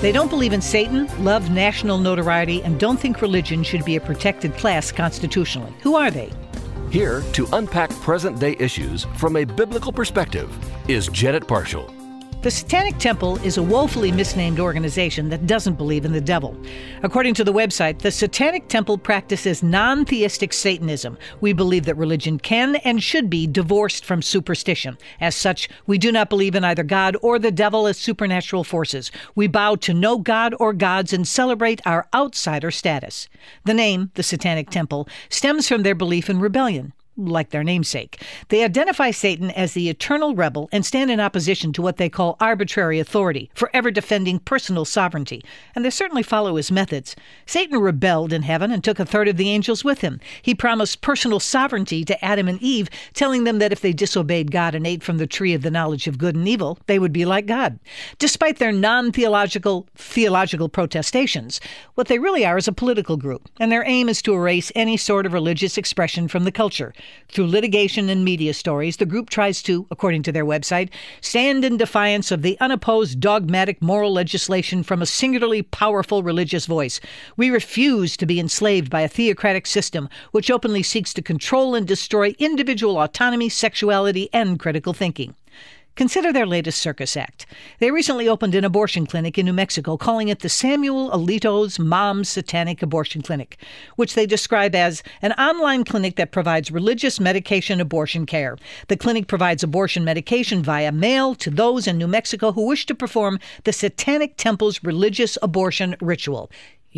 They don't believe in Satan, love national notoriety, and don't think religion should be a protected class constitutionally. Who are they? Here to unpack present day issues from a biblical perspective is Janet Parshall. The Satanic Temple is a woefully misnamed organization that doesn't believe in the devil. According to the website, the Satanic Temple practices non theistic Satanism. We believe that religion can and should be divorced from superstition. As such, we do not believe in either God or the devil as supernatural forces. We bow to no God or gods and celebrate our outsider status. The name, the Satanic Temple, stems from their belief in rebellion like their namesake. They identify Satan as the eternal rebel and stand in opposition to what they call arbitrary authority, forever defending personal sovereignty, and they certainly follow his methods. Satan rebelled in heaven and took a third of the angels with him. He promised personal sovereignty to Adam and Eve, telling them that if they disobeyed God and ate from the tree of the knowledge of good and evil, they would be like God. Despite their non theological theological protestations, what they really are is a political group, and their aim is to erase any sort of religious expression from the culture. Through litigation and media stories, the group tries to, according to their website, stand in defiance of the unopposed dogmatic moral legislation from a singularly powerful religious voice. We refuse to be enslaved by a theocratic system which openly seeks to control and destroy individual autonomy, sexuality, and critical thinking. Consider their latest circus act. They recently opened an abortion clinic in New Mexico, calling it the Samuel Alito's Mom's Satanic Abortion Clinic, which they describe as an online clinic that provides religious medication abortion care. The clinic provides abortion medication via mail to those in New Mexico who wish to perform the Satanic Temple's religious abortion ritual.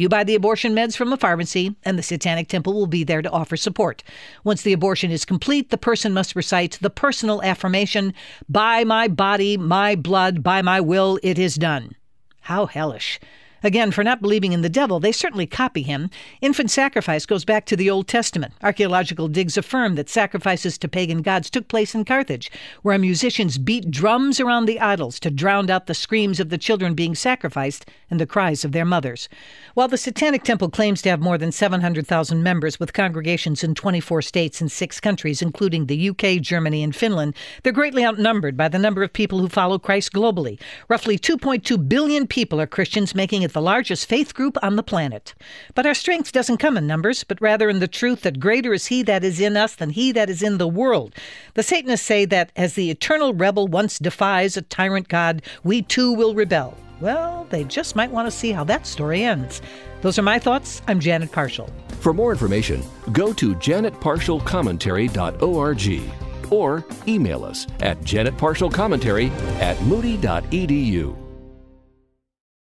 You buy the abortion meds from a pharmacy, and the Satanic Temple will be there to offer support. Once the abortion is complete, the person must recite the personal affirmation By my body, my blood, by my will, it is done. How hellish. Again, for not believing in the devil, they certainly copy him. Infant sacrifice goes back to the Old Testament. Archaeological digs affirm that sacrifices to pagan gods took place in Carthage, where musicians beat drums around the idols to drown out the screams of the children being sacrificed and the cries of their mothers. While the Satanic Temple claims to have more than 700,000 members with congregations in 24 states and six countries, including the UK, Germany, and Finland, they're greatly outnumbered by the number of people who follow Christ globally. Roughly 2.2 billion people are Christians, making it the largest faith group on the planet. But our strength doesn't come in numbers, but rather in the truth that greater is He that is in us than He that is in the world. The Satanists say that as the eternal rebel once defies a tyrant God, we too will rebel. Well, they just might want to see how that story ends. Those are my thoughts. I'm Janet Parshall. For more information, go to janetparshallcommentary.org or email us at janetparshallcommentary at moody.edu.